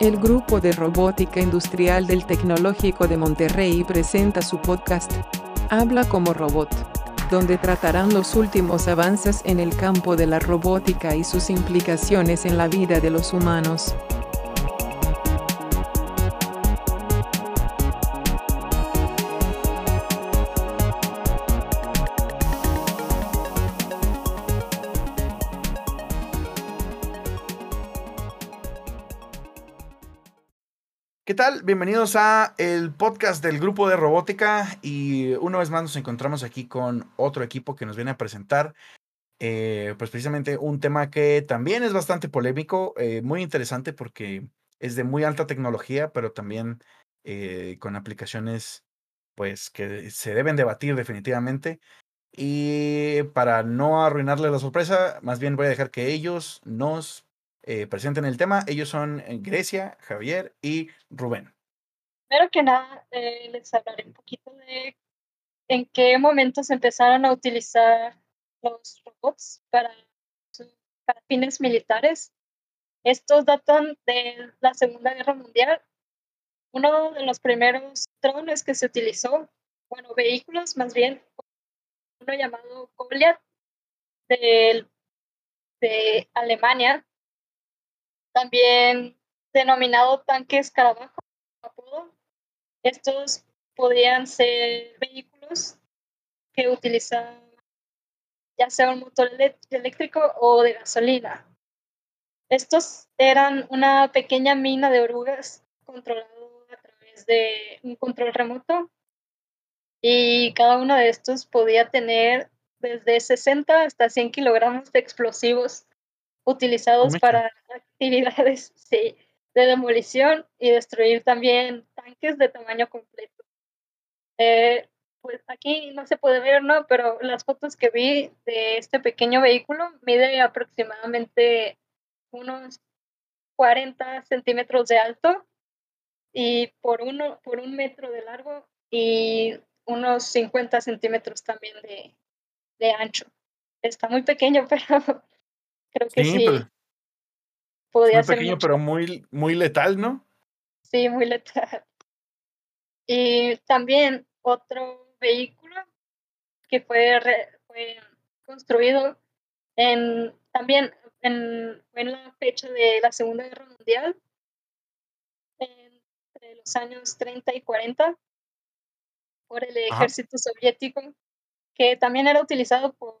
El grupo de robótica industrial del Tecnológico de Monterrey presenta su podcast Habla como robot, donde tratarán los últimos avances en el campo de la robótica y sus implicaciones en la vida de los humanos. Tal? Bienvenidos a el podcast del grupo de robótica y una vez más nos encontramos aquí con otro equipo que nos viene a presentar eh, pues precisamente un tema que también es bastante polémico, eh, muy interesante porque es de muy alta tecnología, pero también eh, con aplicaciones pues que se deben debatir definitivamente. Y para no arruinarle la sorpresa, más bien voy a dejar que ellos nos eh, presenten el tema. Ellos son eh, Grecia, Javier y Rubén. Primero que nada, eh, les hablaré un poquito de en qué momentos empezaron a utilizar los robots para, para fines militares. Estos datan de la Segunda Guerra Mundial. Uno de los primeros drones que se utilizó, bueno, vehículos más bien, uno llamado Goliath de, de Alemania, también denominado tanque escarabajo. Estos podrían ser vehículos que utilizan ya sea un motor eléctrico o de gasolina. Estos eran una pequeña mina de orugas controlado a través de un control remoto y cada uno de estos podía tener desde 60 hasta 100 kilogramos de explosivos utilizados para actividades sí, de demolición y destruir también tanques de tamaño completo. Eh, pues aquí no se puede ver, ¿no? Pero las fotos que vi de este pequeño vehículo mide aproximadamente unos 40 centímetros de alto y por, uno, por un metro de largo y unos 50 centímetros también de, de ancho. Está muy pequeño, pero Creo que sí. sí. Podía muy ser pequeño, pero muy, muy letal, ¿no? Sí, muy letal. Y también otro vehículo que fue, fue construido en, también en, en, la fecha de la Segunda Guerra Mundial, entre los años 30 y 40, por el ejército soviético, que también era utilizado por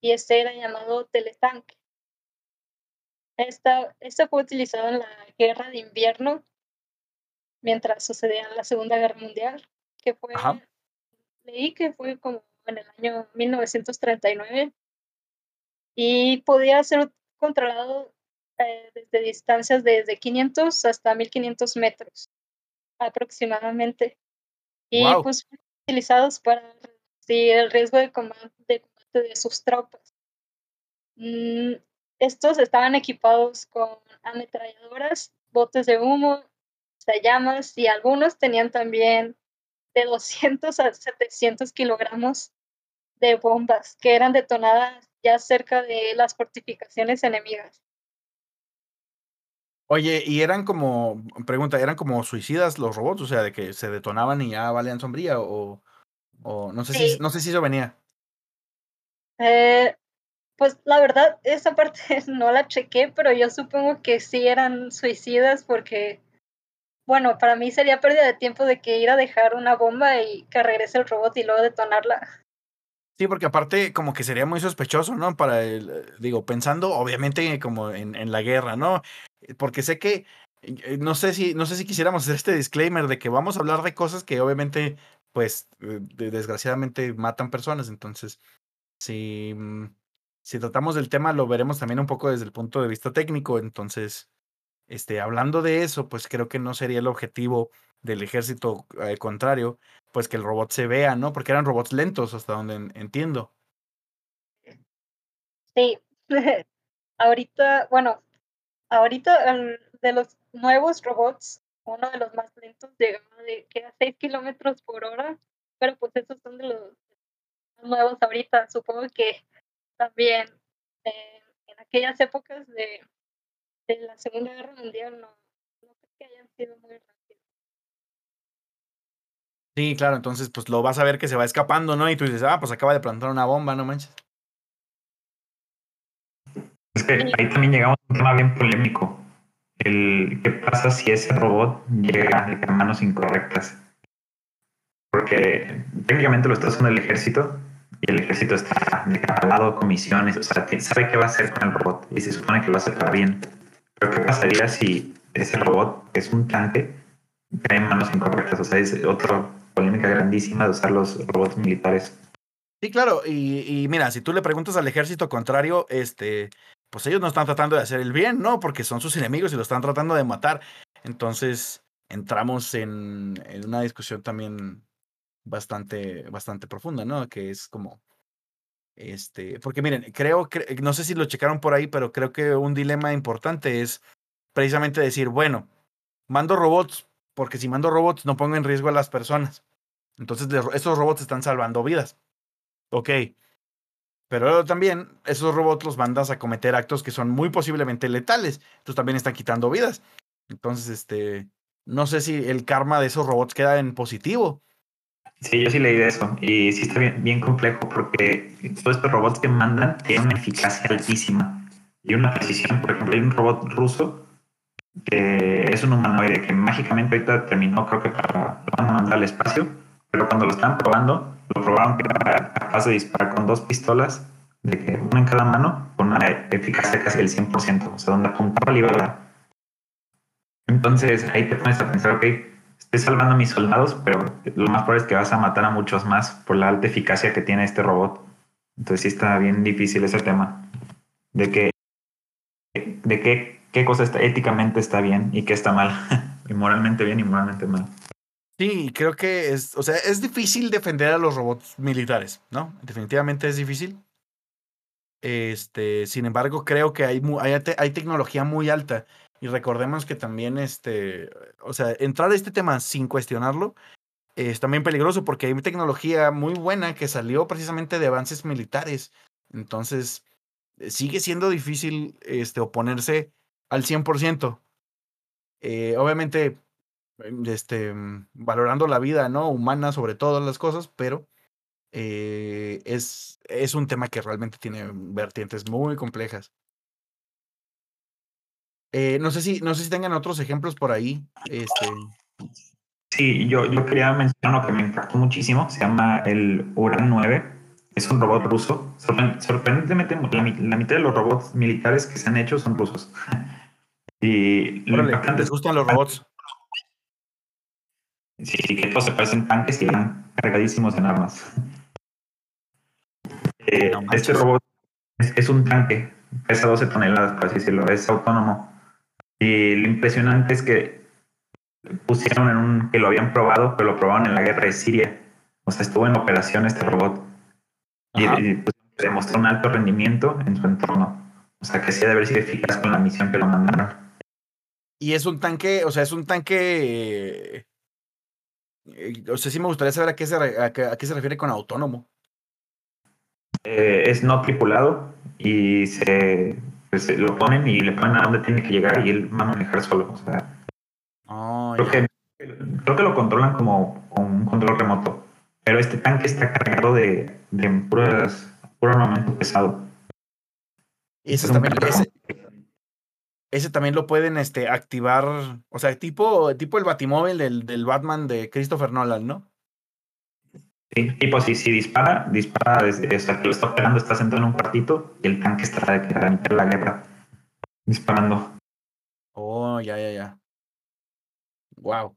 y este era llamado teletanque. Esta, este fue utilizado en la guerra de invierno mientras sucedía la Segunda Guerra Mundial, que fue, leí que fue como en el año 1939 y podía ser controlado eh, desde distancias de desde 500 hasta 1500 metros aproximadamente. Y pues utilizados para reducir el riesgo de, de de sus tropas. Mm, estos estaban equipados con ametralladoras, botes de humo, llamas y algunos tenían también de 200 a 700 kilogramos de bombas que eran detonadas ya cerca de las fortificaciones enemigas. Oye, y eran como, pregunta, ¿eran como suicidas los robots? O sea, de que se detonaban y ya valían sombría o, o no sé si no sé si eso venía. Eh, pues la verdad, esa parte no la chequé, pero yo supongo que sí eran suicidas porque, bueno, para mí sería pérdida de tiempo de que ir a dejar una bomba y que regrese el robot y luego detonarla. Sí, porque aparte como que sería muy sospechoso, ¿no? Para el, digo, pensando obviamente como en, en la guerra, ¿no? Porque sé que, eh, no sé si, no sé si quisiéramos hacer este disclaimer de que vamos a hablar de cosas que obviamente, pues, eh, desgraciadamente matan personas, entonces si, mm, si tratamos del tema, lo veremos también un poco desde el punto de vista técnico. Entonces, este, hablando de eso, pues creo que no sería el objetivo del ejército al contrario, pues que el robot se vea, ¿no? Porque eran robots lentos, hasta donde entiendo. Sí, ahorita, bueno, ahorita de los nuevos robots, uno de los más lentos llegaba de que a 6 kilómetros por hora, pero pues esos son de los nuevos ahorita. Supongo que también en aquellas épocas de, de la Segunda Guerra Mundial, no, no creo que hayan sido muy rápidos. Sí, claro, entonces pues lo vas a ver que se va escapando, ¿no? Y tú dices, ah, pues acaba de plantar una bomba, no manches. Es que ahí también llegamos a un tema bien polémico. El, ¿Qué pasa si ese robot llega a manos incorrectas? Porque técnicamente lo está haciendo el ejército y el ejército está lado comisiones, o sea, sabe qué va a hacer con el robot y se supone que lo hacer para bien. Pero ¿qué pasaría si ese robot, que es un tanque, cae en manos incorrectas? O sea, es otra polémica grandísima de usar los robots militares. Sí, claro, y, y mira, si tú le preguntas al ejército contrario, este, pues ellos no están tratando de hacer el bien, ¿no? Porque son sus enemigos y lo están tratando de matar. Entonces entramos en, en una discusión también bastante, bastante profunda, ¿no? Que es como, este, porque miren, creo que, no sé si lo checaron por ahí, pero creo que un dilema importante es precisamente decir, bueno, mando robots, porque si mando robots no pongo en riesgo a las personas. Entonces, esos robots están salvando vidas. Ok, pero también esos robots los mandas a cometer actos que son muy posiblemente letales. Entonces también están quitando vidas. Entonces, este, no sé si el karma de esos robots queda en positivo. Sí, yo sí leí de eso. Y sí está bien, bien complejo porque todos estos robots que mandan tienen una eficacia altísima y una precisión. Por ejemplo, hay un robot ruso que es un humanoide que mágicamente ahorita terminó, creo que para lo van a mandar al espacio, pero cuando lo están probando, lo probaron que era capaz de disparar con dos pistolas, de que una en cada mano, con una eficacia casi del 100%, o sea, donde apuntaba libertad. Entonces ahí te pones a pensar, ok, estoy salvando a mis soldados, pero lo más probable es que vas a matar a muchos más por la alta eficacia que tiene este robot. Entonces sí está bien difícil ese tema de que de qué, qué cosa está, éticamente está bien y qué está mal, y moralmente bien y moralmente mal. Sí, creo que es, o sea, es difícil defender a los robots militares, ¿no? Definitivamente es difícil. Este, sin embargo, creo que hay, hay, hay tecnología muy alta. Y recordemos que también, este, o sea, entrar a este tema sin cuestionarlo es también peligroso porque hay tecnología muy buena que salió precisamente de avances militares. Entonces, sigue siendo difícil este, oponerse al 100%. Eh, obviamente, este, mm, valorando la vida ¿no? humana sobre todas las cosas, pero eh, es, es un tema que realmente tiene vertientes muy complejas. Eh, no sé si, no sé si tengan otros ejemplos por ahí. Este... Sí, yo, yo quería mencionar uno que me impactó muchísimo. Se llama el Uran 9. Es un robot ruso. Sorprendentemente, la, mitad de los robots militares que se han hecho son rusos. Y ¿Les gustan los robots? Sí, que todos se parecen tanques y van cargadísimos en armas. Eh, este robot es, un tanque, pesa 12 toneladas, por así decirlo, es autónomo. Y lo impresionante es que pusieron en un que lo habían probado, pero lo probaron en la guerra de Siria. O sea, estuvo en operación este robot. Y, pues, demostró un alto rendimiento en su entorno. O sea, que sí debe ser eficaz con la misión que lo mandaron. Y es un tanque, o sea, es un tanque eh, o sea, sí me gustaría saber a qué se, a qué, se refiere con autónomo. Eh, es no tripulado y se pues, lo ponen y le ponen a dónde tiene que llegar y él va a manejar solo. O sea, oh, creo, que, creo que lo controlan como con un control remoto. Pero este tanque está cargado de, de puras, puro armamento pesado. Y eso también, ese, ese también lo pueden este, activar, o sea, tipo, tipo el batimóvil del, del Batman de Christopher Nolan, ¿no? Sí, tipo, si, si dispara, dispara desde, o sea, que lo está operando, está sentado en un cuartito y el tanque está de la guerra disparando. Oh, ya, ya, ya. Wow.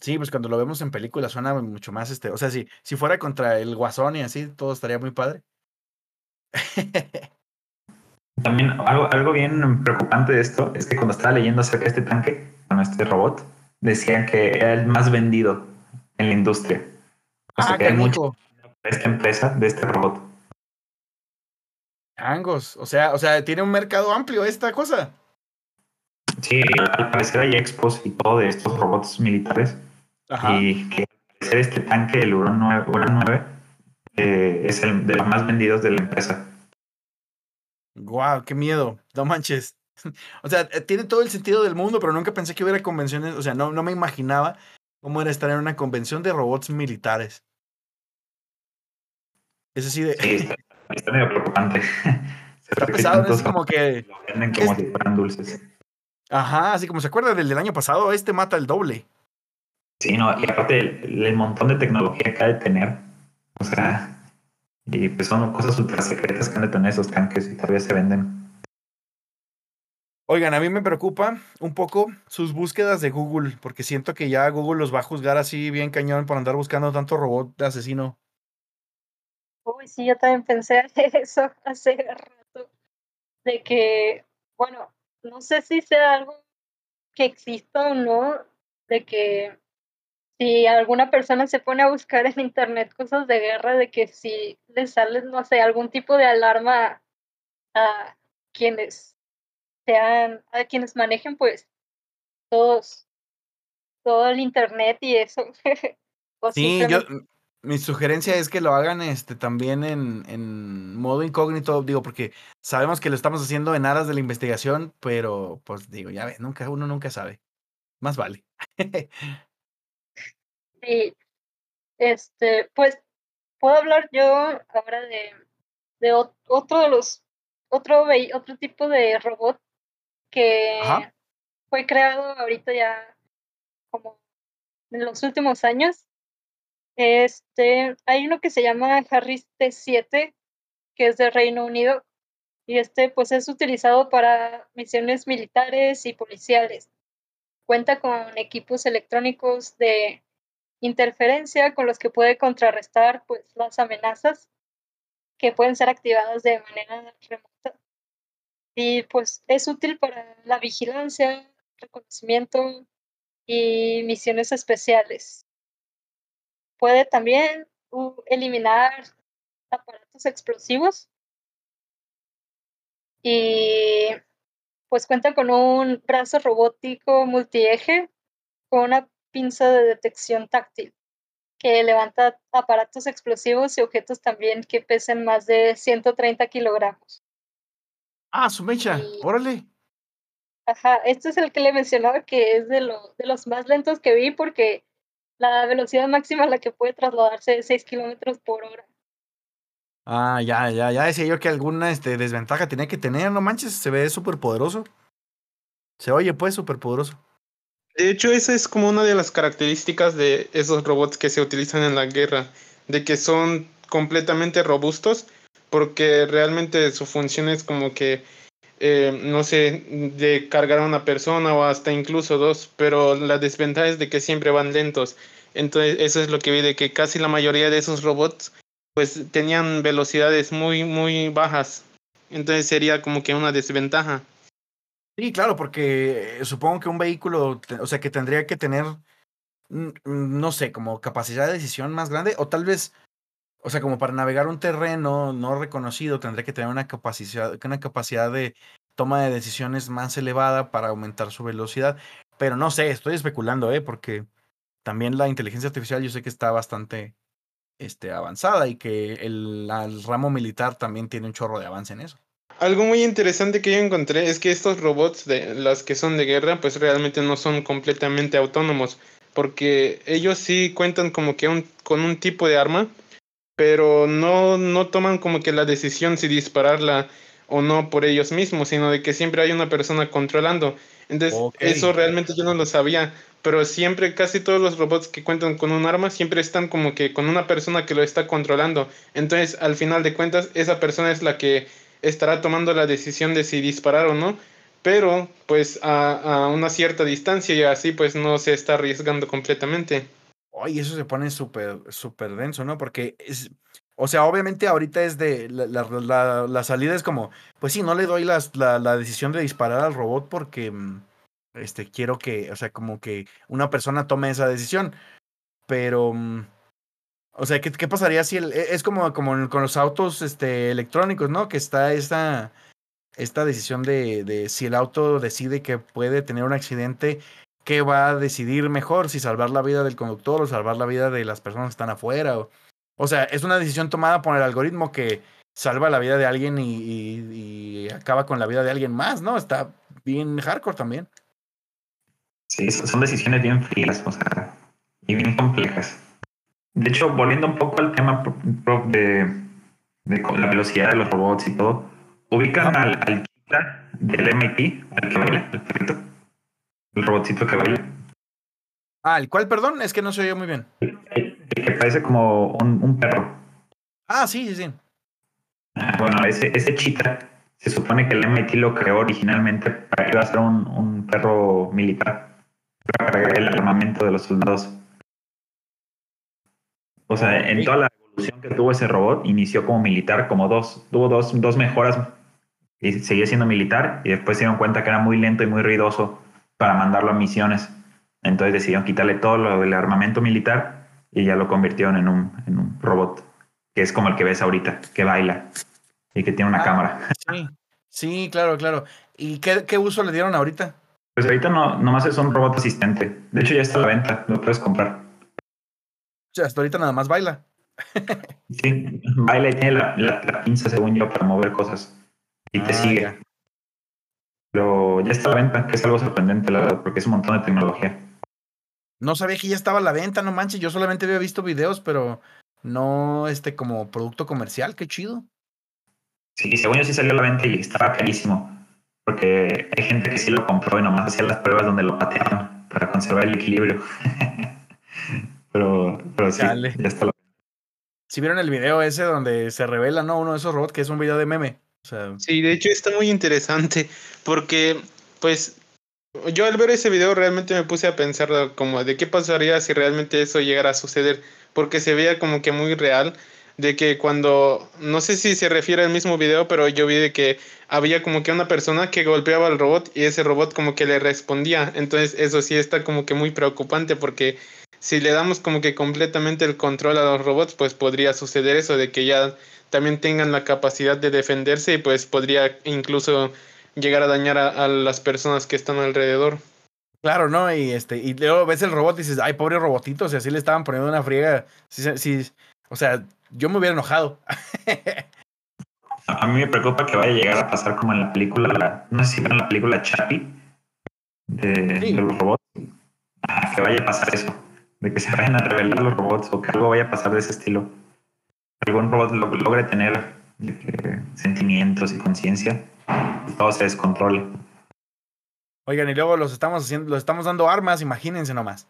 Sí, pues cuando lo vemos en película suena mucho más este, o sea, si, si fuera contra el Guasón y así, todo estaría muy padre. También algo, algo bien preocupante de esto es que cuando estaba leyendo acerca de este tanque, con este robot, decían que era el más vendido en la industria. Ah, que hay mucho de esta empresa, de este robot. Angos, o sea, o sea, tiene un mercado amplio esta cosa. Sí, al parecer hay expos y todo de estos robots militares. Y que al parecer este tanque, el Uran 9, Uran 9 eh, es el de los más vendidos de la empresa. Guau, qué miedo. No manches. o sea, eh, tiene todo el sentido del mundo, pero nunca pensé que hubiera convenciones, o sea, no, no me imaginaba cómo era estar en una convención de robots militares. Es así de... Sí, está, medio preocupante. está pesado, es como que... Lo venden como este si fueran dulces. Ajá, así como se acuerda del del año pasado, este mata el doble. Sí, no, y aparte el, el montón de tecnología que ha de tener. O sea, y pues son cosas ultra secretas que han de tener esos tanques y todavía se venden. Oigan, a mí me preocupa un poco sus búsquedas de Google, porque siento que ya Google los va a juzgar así bien cañón por andar buscando tanto robot de asesino. Uy, sí, yo también pensé eso hace rato. De que, bueno, no sé si sea algo que exista o no, de que si alguna persona se pone a buscar en internet cosas de guerra, de que si le sale, no sé, algún tipo de alarma a quienes sean, a quienes manejen pues todos, todo el internet y eso. o Sí, yo, mi sugerencia es que lo hagan este también en, en modo incógnito, digo, porque sabemos que lo estamos haciendo en aras de la investigación, pero pues digo, ya ves, nunca, uno nunca sabe. Más vale. Sí, este, pues puedo hablar yo ahora de, de ot- otro de los, otro, otro tipo de robot que Ajá. fue creado ahorita ya como en los últimos años. Este, hay uno que se llama Harris T7, que es de Reino Unido, y este pues es utilizado para misiones militares y policiales. Cuenta con equipos electrónicos de interferencia con los que puede contrarrestar pues las amenazas que pueden ser activadas de manera remota. Y pues es útil para la vigilancia, reconocimiento y misiones especiales. Puede también uh, eliminar aparatos explosivos y pues cuenta con un brazo robótico multieje con una pinza de detección táctil que levanta aparatos explosivos y objetos también que pesen más de 130 kilogramos. Ah, su mecha, Y- órale. Ajá, este es el que le mencionaba que es de, lo, de los más lentos que vi porque la velocidad máxima a la que puede trasladarse es 6 kilómetros por hora. Ah, ya, ya, ya decía yo que alguna este, desventaja tenía que tener, no manches, se ve súper poderoso. Se oye pues súper poderoso. De hecho, esa es como una de las características de esos robots que se utilizan en la guerra, de que son completamente robustos, porque realmente su función es como que, eh, no sé, de cargar a una persona o hasta incluso dos, pero la desventaja es de que siempre van lentos. Entonces, eso es lo que vi de que casi la mayoría de esos robots, pues tenían velocidades muy, muy bajas. Entonces sería como que una desventaja. Sí, claro, porque eh, supongo que un vehículo, o sea, que tendría que tener, mm, mm, no sé, como capacidad de decisión más grande, o tal vez, o sea, como para navegar un terreno no reconocido, tendría que tener una capacidad, una capacidad de toma de decisiones más elevada para aumentar su velocidad. Pero no sé, estoy especulando, ¿eh? Porque también la inteligencia artificial yo sé que está bastante este, avanzada y que el, el ramo militar también tiene un chorro de avance en eso. Algo muy interesante que yo encontré es que estos robots de las que son de guerra pues realmente no son completamente autónomos porque ellos sí cuentan como que un, con un tipo de arma pero no, no toman como que la decisión si dispararla o no por ellos mismos sino de que siempre hay una persona controlando. Entonces eso realmente yo no lo sabía pero siempre casi todos los robots que cuentan con un arma siempre están como que con una persona que lo está controlando. Entonces al final de cuentas esa persona es la que estará tomando la decisión de si disparar o no, pero pues a, a una cierta distancia y así pues no se está arriesgando completamente. Oye, eso se pone súper, súper denso, ¿no? Porque es, o sea, obviamente ahorita es de, la, la, la, salida es como, pues sí, no le doy las, la, decisión de disparar al robot porque, mm, este, quiero que, o sea, como que una persona tome esa decisión, pero, mm, o sea, ¿qué, qué pasaría si el, e- es como, como con los autos, este, electrónicos, ¿no? Que está esta, esta decisión de, de si el auto decide que puede tener un accidente, ¿qué va a decidir mejor? Si salvar la vida del conductor o salvar la vida de las personas que están afuera. O, o sea, es una decisión tomada por el algoritmo que salva la vida de alguien y, y- y acaba con la vida de alguien más, ¿no? Está bien hardcore también. Sí, son decisiones bien frías, o sea, y bien complejas. De hecho, volviendo un poco al tema de, de la velocidad de los robots y todo, ubican al, al del MIT, al que baila, el perrito, el robotcito que baila. Ah, ¿el cuál, perdón? Es que no se oye muy bien. El, que parece como un, un, perro. Ah, sí, sí, sí. Ah, bueno, ese, ese chita se supone que el MIT lo creó originalmente para que iba a ser un, un perro militar, para el armamento de los soldados. O sea, en toda la evolución que tuvo ese robot, inició como militar, como dos, tuvo dos, dos mejoras y seguía siendo militar y después se dieron cuenta que era muy lento y muy ruidoso para mandarlo a misiones. Entonces decidieron quitarle todo lo del armamento militar y ya lo convirtieron en un, en un robot, que es como el que ves ahorita, que baila y que tiene una Ah, cámara. Sí, sí, claro, claro. ¿Y qué, qué uso le dieron ahorita? Pues ahorita no, nomás es un robot asistente. De hecho ya está a la venta, lo puedes comprar. O sea, hasta ahorita nada más baila. Sí, baila y tiene la, la, la pinza, según yo, para mover cosas. Y te Ah, sigue. ya. Pero ya está a la venta, que es algo sorprendente, la verdad, porque es un montón de tecnología. No sabía que ya estaba a la venta, no manches. Yo solamente había visto videos, pero no este como producto comercial. Qué chido. Sí, según yo sí salió a la venta y estaba carísimo. Porque hay gente que sí lo compró y nomás hacía las pruebas donde lo pateaban para conservar el equilibrio. pero, pero sí, ya está a la Si vieron el video ese donde se revela, ¿no? Uno de esos robots que es un video de meme. Sí, de hecho está muy interesante porque, pues, yo al ver ese video realmente me puse a pensar como de qué pasaría si realmente eso llegara a suceder, porque se veía como que muy real de que cuando, no sé si se refiere al mismo video, pero yo vi de que había como que una persona que golpeaba al robot y ese robot como que le respondía, entonces eso sí está como que muy preocupante porque si le damos como que completamente el control a los robots, pues podría suceder eso de que ya también tengan la capacidad de defenderse y pues podría incluso llegar a dañar a, a las personas que están alrededor. claro, ¿no? Y este, y luego ves el robot y dices, ay, pobre robotito, sea, así le estaban poniendo una friega. Sí, sí, o sea, yo me hubiera enojado. A mí me preocupa que vaya a llegar a pasar como en la película, la- no sé si vieron la película Chappie de, Sí. de los robots. Ah, que vaya a pasar eso, de que se vayan a revelar los robots o que algo vaya a pasar de ese estilo. Algún robot lo- logre tener eh, sentimientos y conciencia todo se descontrole. Oigan, y luego los estamos haciendo, los estamos dando armas, imagínense nomás.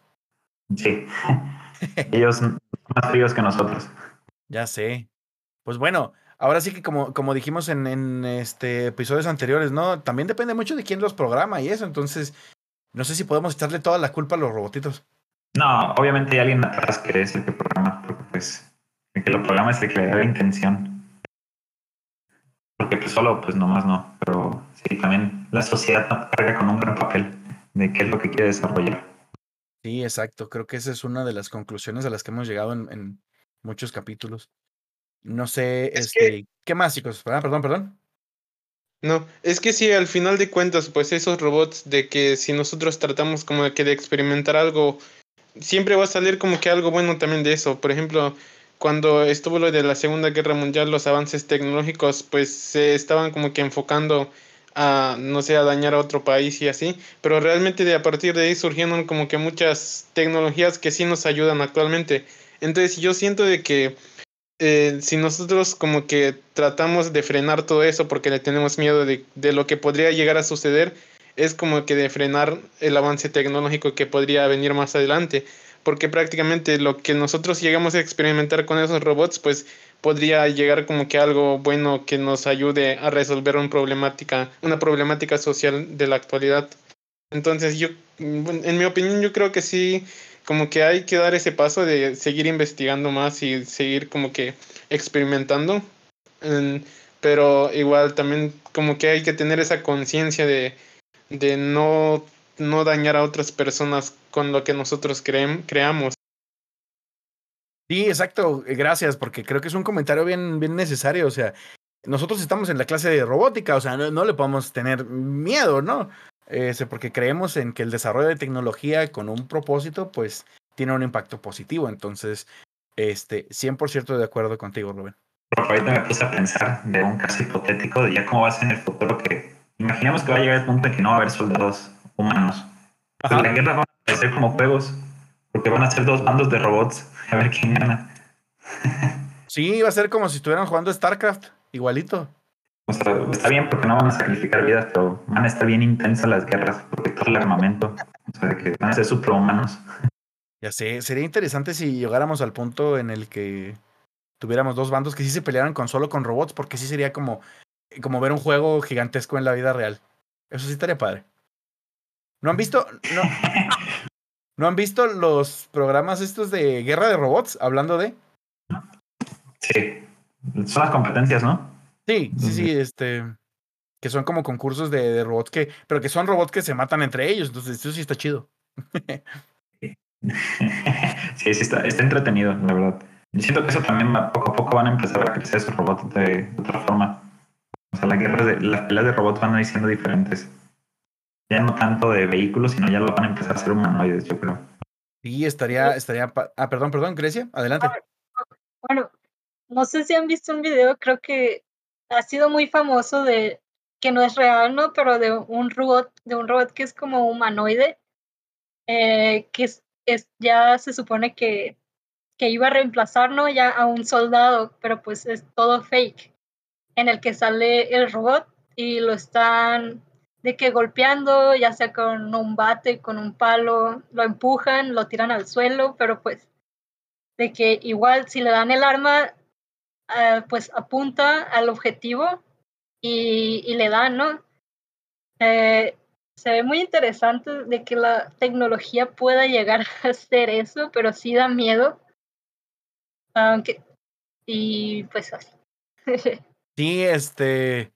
Sí. Ellos son más fríos que nosotros. Ya sé. Pues bueno, ahora sí que como, como dijimos en, en este episodios anteriores, ¿no? También depende mucho de quién los programa y eso. Entonces, no sé si podemos echarle toda la culpa a los robotitos. No, obviamente hay alguien atrás que es el que programa, porque pues el que lo programa es el que le da la intención. Porque pues solo, pues nomás no. Pero sí, también la sociedad no carga con un gran papel de qué es lo que quiere desarrollar. Sí, exacto. Creo que esa es una de las conclusiones a las que hemos llegado en, en muchos capítulos. No sé, Es este, que- ¿qué más, chicos? Ah, perdón, perdón. No, es que sí, al final de cuentas, pues esos robots de que si nosotros tratamos como de que de experimentar algo, siempre va a salir como que algo bueno también de eso. Por ejemplo, cuando estuvo lo de la Segunda Guerra Mundial, los avances tecnológicos, pues se estaban como que enfocando a, no sé, a dañar a otro país y así, pero realmente de a partir de ahí surgieron como que muchas tecnologías que sí nos ayudan actualmente. Entonces yo siento de que eh, si nosotros como que tratamos de frenar todo eso porque le tenemos miedo de, de lo que podría llegar a suceder, es como que de frenar el avance tecnológico que podría venir más adelante, porque prácticamente lo que nosotros llegamos a experimentar con esos robots, pues podría llegar como que algo bueno que nos ayude a resolver una problemática, una problemática social de la actualidad. Entonces yo, en mi opinión, yo creo que sí, como que hay que dar ese paso de seguir investigando más y seguir como que experimentando. Pero igual también como que hay que tener esa conciencia de, de no, no dañar a otras personas con lo que nosotros creem- creamos. Sí, exacto. eh, Gracias, porque creo que es un comentario bien, bien necesario. O sea, nosotros estamos en la clase de robótica, o sea, no, no le podemos tener miedo, ¿no? Ese, porque creemos en que el desarrollo de tecnología con un propósito, pues, tiene un impacto positivo. Entonces, este, 100% de acuerdo contigo, Rubén. Pero ahorita me puse a pensar de un caso hipotético de ya cómo va a ser en el futuro que imaginemos que va a llegar el punto en que no va a haber soldados humanos. Pues la guerra va a parecer como juegos, porque van a ser dos bandos de robots, a ver quién gana. sí, va a ser como si estuvieran jugando StarCraft, igualito. O sea, está bien porque no van a sacrificar vidas, pero van a estar bien intensas las guerras, porque todo el armamento, o sea, que van a ser superhumanos. Ya sé, sería interesante si llegáramos al punto en el que tuviéramos dos bandos que sí se pelearan con solo con robots, porque sí sería como, como ver un juego gigantesco en la vida real. Eso sí estaría padre. ¿No han visto? No, ¿no han visto los programas estos de guerra de robots hablando de? Sí. Son las competencias, ¿no? Sí, sí, sí, este. Que son como concursos de, robots que. Pero que son robots que se matan entre ellos. Entonces, eso sí está chido. sí, sí, está, está entretenido, la verdad. Yo siento que eso también poco a poco van a empezar a crecer esos robots de, otra forma. O sea, la guerra de, las peleas de robots van a ir siendo diferentes. Ya no tanto de vehículos, sino ya lo van a empezar a hacer humanoides, yo creo. Sí, estaría, estaría. Ah, perdón, perdón, Grecia, adelante. Bueno, no sé si han visto un video, creo que ha sido muy famoso de que no es real, ¿no? Pero de un robot, de un robot que es como humanoide, eh, que es, ya se supone que que iba a reemplazar ¿no? ya a un soldado, pero pues es todo fake, en el que sale el robot y lo están de que golpeando, ya sea con un bate, con un palo, lo empujan, lo tiran al suelo, pero pues de que igual si le dan el arma, ah, pues apunta al objetivo y, y le dan, ¿no? Eh, se ve muy interesante de que la tecnología pueda llegar a hacer eso, pero sí da miedo aunque, y pues así. sí, este.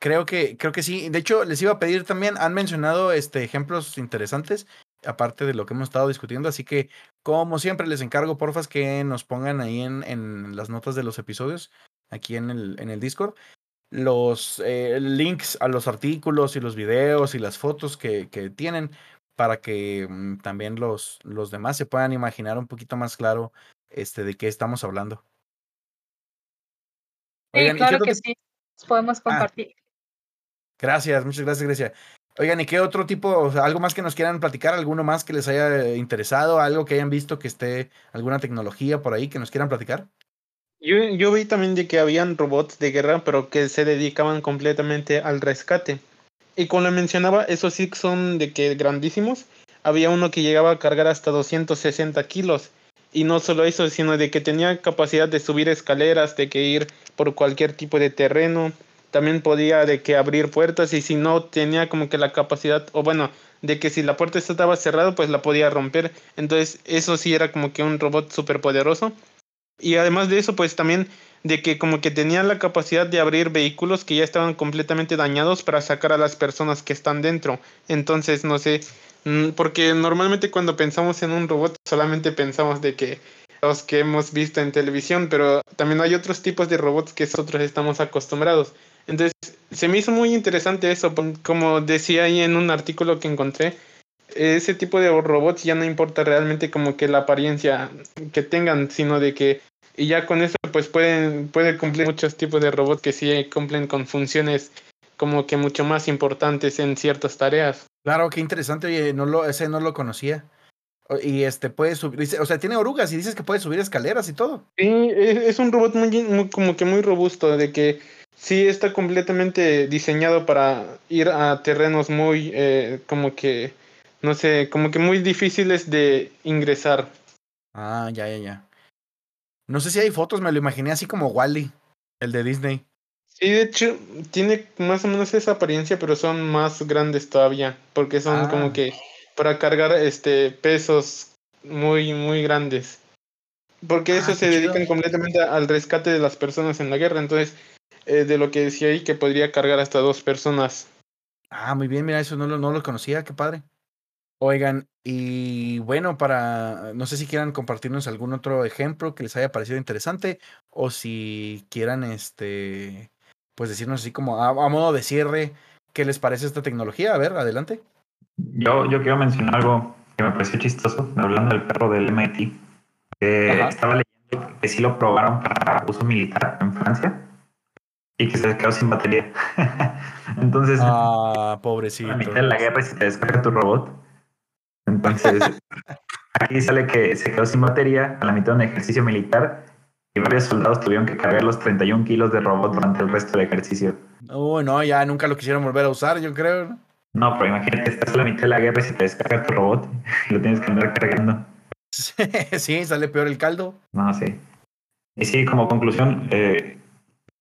Creo que, creo que sí. De hecho, les iba a pedir también, han mencionado este, ejemplos interesantes, aparte de lo que hemos estado discutiendo. Así que, como siempre, les encargo, porfas, que nos pongan ahí en, en las notas de los episodios, aquí en el, en el Discord, los eh, links a los artículos y los videos y las fotos que, que tienen para que mm, también los, los demás se puedan imaginar un poquito más claro este, de qué estamos hablando. Sí, claro que sí, podemos ah. compartir. gracias, muchas gracias, Grecia. Oigan, ¿y qué otro tipo, o sea, algo más que nos quieran platicar, alguno más que les haya interesado, algo que hayan visto que esté, alguna tecnología por ahí que nos quieran platicar? Yo, yo vi también de que habían robots de guerra, pero que se dedicaban completamente al rescate. Y como le mencionaba, esos sí son de que grandísimos. Había uno que llegaba a cargar hasta 260 kilos y no solo eso, sino de que tenía capacidad de subir escaleras, de que ir por cualquier tipo de terreno, también podía de que abrir puertas y si no tenía como que la capacidad, o bueno, de que si la puerta estaba cerrada, pues la podía romper. Entonces eso sí era como que un robot súper poderoso. Y además de eso, pues también de que como que tenía la capacidad de abrir vehículos que ya estaban completamente dañados para sacar a las personas que están dentro. Entonces, no sé, porque normalmente cuando pensamos en un robot solamente pensamos de que los que hemos visto en televisión, pero también hay otros tipos de robots que nosotros estamos acostumbrados. Entonces, se me hizo muy interesante eso, como decía ahí en un artículo que encontré, ese tipo de robots ya no importa realmente como que la apariencia que tengan, sino de que y ya con eso pues pueden puede cumplir muchos tipos de robots que sí cumplen con funciones como que mucho más importantes en ciertas tareas. Claro, qué interesante, oye, no lo, ese no lo conocía. Y este puede subir, o sea, tiene orugas y dices que puede subir escaleras y todo. Sí, es un robot muy, como que muy robusto, de que sí está completamente diseñado para ir a terrenos muy, eh, como que, no sé, como que muy difíciles de ingresar. Ah, ya, ya, ya. No sé si hay fotos, me lo imaginé así como Wally, el de Disney. Sí, de hecho, tiene más o menos esa apariencia, pero son más grandes todavía, porque son como ah. que para cargar este pesos muy, muy grandes. Porque ah, eso se dedican completamente al rescate de las personas en la guerra, entonces, eh, de lo que decía ahí, que podría cargar hasta dos personas. Ah, muy bien, mira, eso no lo, no lo conocía, qué padre. Oigan, y bueno, para, no sé si quieran compartirnos algún otro ejemplo que les haya parecido interesante o si quieran, este, pues decirnos así como a, modo de cierre, ¿qué les parece esta tecnología? A ver, adelante. Yo, yo quiero mencionar algo que me pareció chistoso, hablando del perro del MIT, que estaba leyendo que sí lo probaron para uso militar en Francia, y que se quedó sin batería. Entonces, Ah, a pobrecito. la mitad de la guerra y se te descarga tu robot. Entonces, aquí sale que se quedó sin batería a la mitad de un ejercicio militar y varios soldados tuvieron que cargar los 31 kilos de robot durante el resto del ejercicio. Uy, no, ya nunca lo quisieron volver a usar, yo creo. ¿no? Pero imagínate, estás a la mitad de la guerra y se te descarga tu robot y lo tienes que andar cargando. Sí, sale peor el caldo. No, sí. Y sí, como conclusión, eh,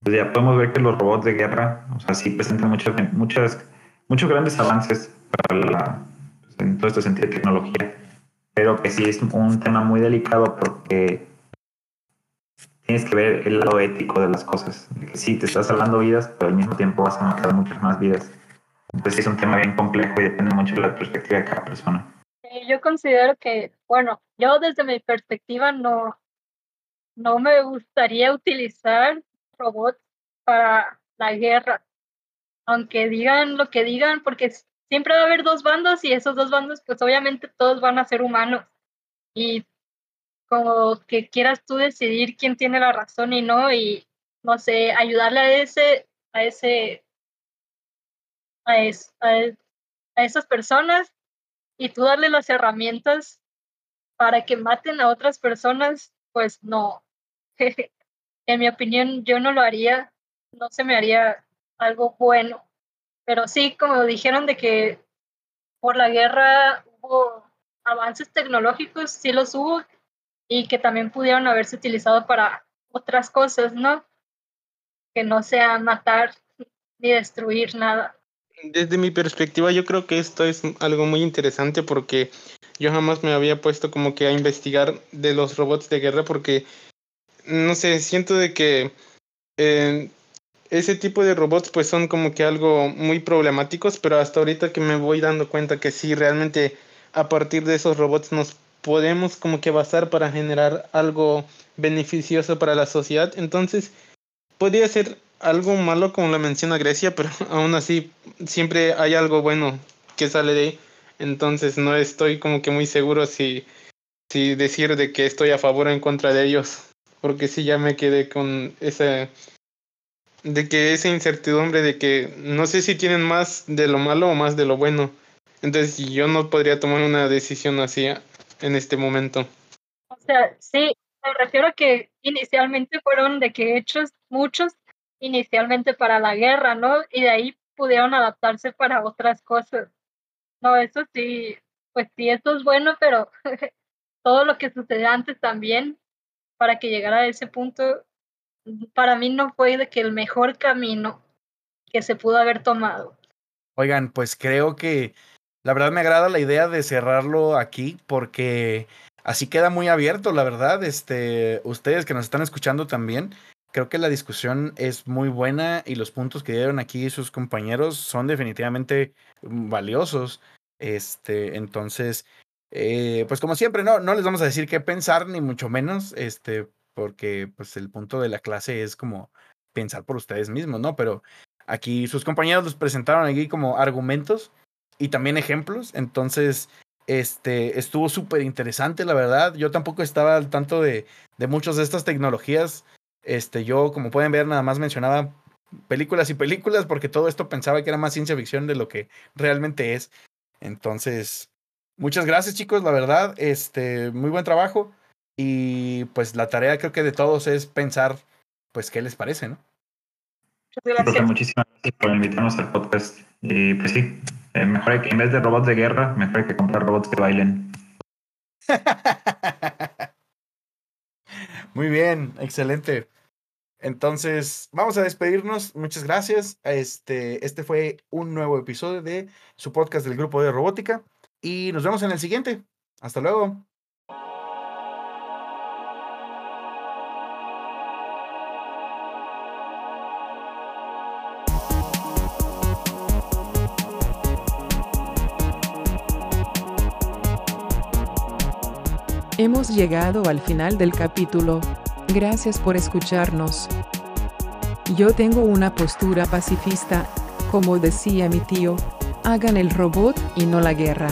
pues ya podemos ver que los robots de guerra, o sea, sí presentan muchos, muchas, muchos grandes avances para la, pues, en todo este sentido de tecnología, pero que sí es un tema muy delicado porque tienes que ver el lado ético de las cosas. Que sí, te estás salvando vidas, pero al mismo tiempo vas a matar muchas más vidas. Entonces es un tema bien complejo y depende mucho de la perspectiva de cada persona. Eh, Yo considero que, bueno, yo desde mi perspectiva no, no me gustaría utilizar robots para la guerra, aunque digan lo que digan, porque siempre va a haber dos bandos y esos dos bandos, pues obviamente todos van a ser humanos y como que quieras tú decidir quién tiene la razón y no, y no sé, ayudarle a ese, a ese, a, es- a a esas personas y tú darle las herramientas para que maten a otras personas, pues no. en mi opinión, yo no lo haría, no se me haría algo bueno. Pero sí, como dijeron de que por la guerra hubo avances tecnológicos, sí los hubo, y que también pudieron haberse utilizado para otras cosas, ¿no? Que no sea matar ni destruir nada. Desde mi perspectiva, yo creo que esto es algo muy interesante porque yo jamás me había puesto como que a investigar de los robots de guerra porque, no sé, siento de que eh, ese tipo de robots pues son como que algo muy problemáticos, pero hasta ahorita que me voy dando cuenta que sí, realmente a partir de esos robots nos podemos como que basar para generar algo beneficioso para la sociedad, entonces podría ser algo malo como lo menciona Grecia, pero aún así siempre hay algo bueno que sale de ahí. Entonces no estoy como que muy seguro si, si decir de que estoy a favor o en contra de ellos. Porque sí ya me quedé con esa de que esa incertidumbre de que no sé si tienen más de lo malo o más de lo bueno. Entonces yo no podría tomar una decisión así en este momento. O sea, sí, me refiero a que inicialmente fueron de que hechos muchos inicialmente para la guerra, ¿no? Y de ahí pudieron adaptarse para otras cosas. No, eso sí, pues sí, eso es bueno, pero todo lo que sucedió antes también, para que llegara a ese punto, para mí no fue de que el mejor camino que se pudo haber tomado. Oigan, pues creo que la verdad me agrada la idea de cerrarlo aquí porque así queda muy abierto, la verdad. Este, ustedes que nos están escuchando también, creo que la discusión es muy buena y los puntos que dieron aquí sus compañeros son definitivamente mm, valiosos. Este, entonces, eh, pues como siempre, no, no les vamos a decir qué pensar, ni mucho menos, este, porque pues el punto de la clase es como pensar por ustedes mismos, ¿no? Pero aquí sus compañeros los presentaron aquí como argumentos y también ejemplos, entonces este estuvo súper interesante, la verdad. Yo tampoco estaba al tanto de, de muchas de estas tecnologías. Este, yo, como pueden ver, nada más mencionaba películas y películas porque todo esto pensaba que era más ciencia ficción de lo que realmente es. Entonces, muchas gracias, chicos, la verdad, este, muy buen trabajo y pues la tarea creo que de todos es pensar pues qué les parece, ¿no? Muchas gracias. muchísimas gracias por invitarnos al podcast. Y pues sí, eh, mejor que, en vez de robots de guerra, mejor hay que comprar robots que bailen. Muy bien, excelente. Entonces, vamos a despedirnos. Muchas gracias. Este, este fue un nuevo episodio de su podcast del grupo de robótica y nos vemos en el siguiente. Hasta luego. Hemos llegado al final del capítulo. Gracias por escucharnos. Yo tengo una postura pacifista, como decía mi tío, hagan el robot y no la guerra.